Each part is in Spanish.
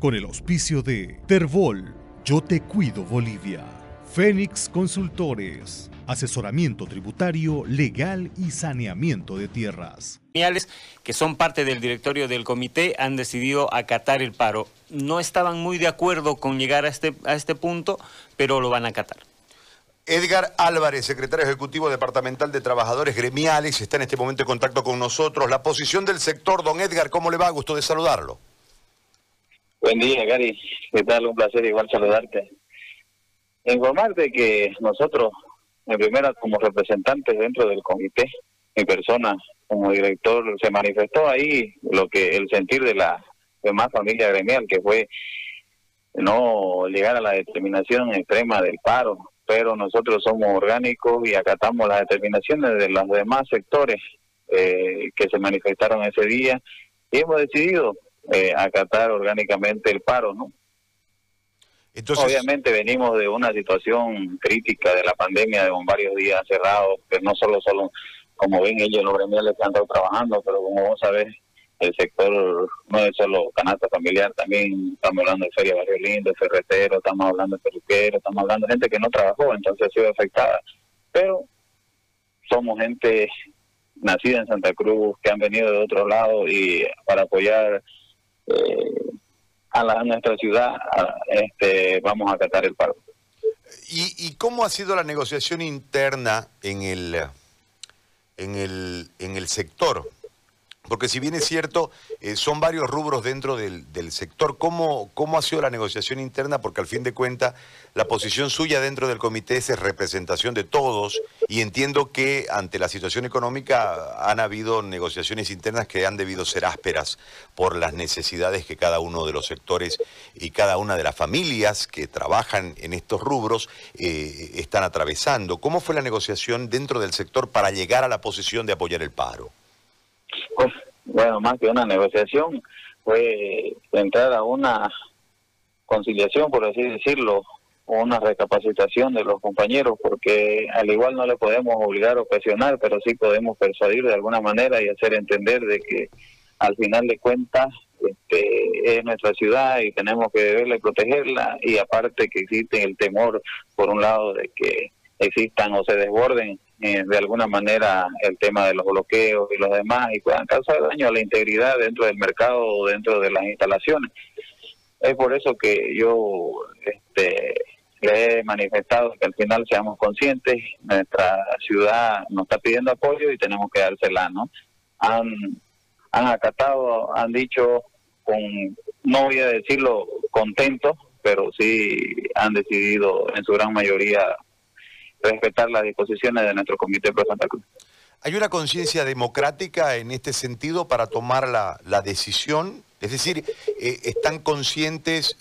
con el auspicio de Terbol, Yo Te Cuido Bolivia, Fénix Consultores, asesoramiento tributario, legal y saneamiento de tierras. que son parte del directorio del comité han decidido acatar el paro. No estaban muy de acuerdo con llegar a este, a este punto, pero lo van a acatar. Edgar Álvarez, secretario ejecutivo departamental de trabajadores gremiales, está en este momento en contacto con nosotros. La posición del sector, don Edgar, ¿cómo le va? Gusto de saludarlo. Buen día, Gary. ¿Qué tal? Un placer igual saludarte. Informarte que nosotros, en primera, como representantes dentro del comité, mi persona como director, se manifestó ahí lo que el sentir de la demás familia gremial, que fue no llegar a la determinación extrema del paro, pero nosotros somos orgánicos y acatamos las determinaciones de los demás sectores eh, que se manifestaron ese día y hemos decidido eh, acatar orgánicamente el paro, ¿no? Entonces... Obviamente venimos de una situación crítica de la pandemia, de varios días cerrados, que no solo, solo como ven ellos los gremiales que han estado trabajando, pero como vos sabés, el sector no es solo canasta familiar, también estamos hablando de Feria Barrio Lindo, ferretero, estamos hablando de peluquero, estamos hablando de gente que no trabajó, entonces ha sido afectada. Pero somos gente nacida en Santa Cruz, que han venido de otro lado y para apoyar eh, a, la, nuestra ciudad, este, vamos a acatar el paro. ¿Y, ¿Y cómo ha sido la negociación interna en el, en el, en el sector? Porque si bien es cierto, eh, son varios rubros dentro del, sector. ¿Cómo, ¿Cómo ha sido la negociación interna? Porque al fin de cuentas, la posición suya dentro del comité es representación de todos y entiendo que ante la situación económica han habido negociaciones internas que han debido ser ásperas por las necesidades que cada uno de los sectores y cada una de las familias que trabajan en estos rubros eh, están atravesando. ¿Cómo fue la negociación dentro del sector para llegar a la posición de apoyar el paro? Pues, bueno, más que una negociación, fue entrar a una conciliación, por así decirlo, o una recapacitación de los compañeros, porque al igual no le podemos obligar o presionar, pero sí podemos persuadir de alguna manera y hacer entender de que al final de cuentas este, es nuestra ciudad y tenemos que deberle protegerla y aparte que existe el temor, por un lado, de que existan o se desborden eh, de alguna manera el tema de los bloqueos y los demás y puedan causar daño a la integridad dentro del mercado o dentro de las instalaciones. Es por eso que yo este, le he manifestado que al final seamos conscientes, nuestra ciudad nos está pidiendo apoyo y tenemos que dársela, ¿no? Han, han acatado, han dicho con, no voy a decirlo contentos, pero sí han decidido en su gran mayoría respetar las disposiciones de nuestro Comité Pro Santa Cruz. ¿Hay una conciencia democrática en este sentido para tomar la, la decisión? Es decir, eh, ¿están conscientes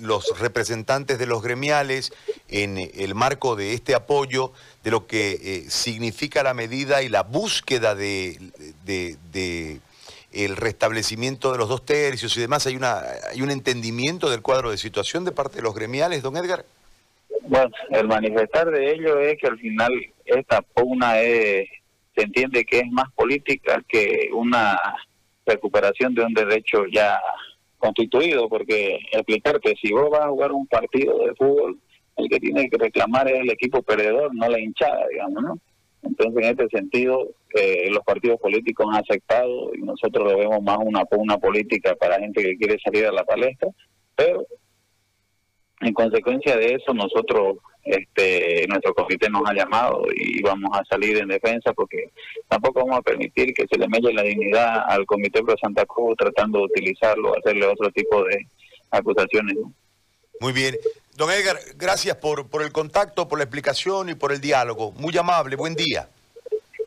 los representantes de los gremiales en el marco de este apoyo de lo que eh, significa la medida y la búsqueda de, de, el restablecimiento de los dos tercios y demás? ¿Hay, una, ¿Hay un entendimiento del cuadro de situación de parte de los gremiales, don Edgar? Bueno, el manifestar de ello es que al final esta pugna se entiende que es más política que una recuperación de un derecho ya constituido, porque explicarte, si vos vas a jugar un partido de fútbol, el que tiene que reclamar es el equipo perdedor, no la hinchada, digamos, ¿no? Entonces, en este sentido, eh, los partidos políticos han aceptado y nosotros lo vemos más una pugna política para gente que quiere salir a la palestra, pero en consecuencia de eso, nosotros, este, nuestro comité nos ha llamado y vamos a salir en defensa porque tampoco vamos a permitir que se le melle la dignidad al Comité Pro Santa Cruz tratando de utilizarlo, hacerle otro tipo de acusaciones. Muy bien. Don Edgar, gracias por, por el contacto, por la explicación y por el diálogo. Muy amable, buen día.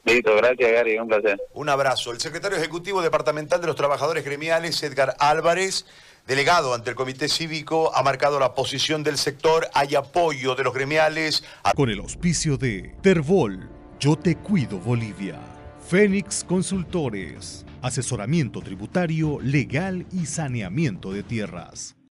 Listo, gracias Gary, un placer. Un abrazo. El secretario ejecutivo departamental de los trabajadores gremiales, Edgar Álvarez delegado ante el Comité Cívico, ha marcado la posición del sector. Hay apoyo de los gremiales. Con el auspicio de Terbol, Yo Te Cuido Bolivia. Fénix Consultores. Asesoramiento tributario, legal y saneamiento de tierras.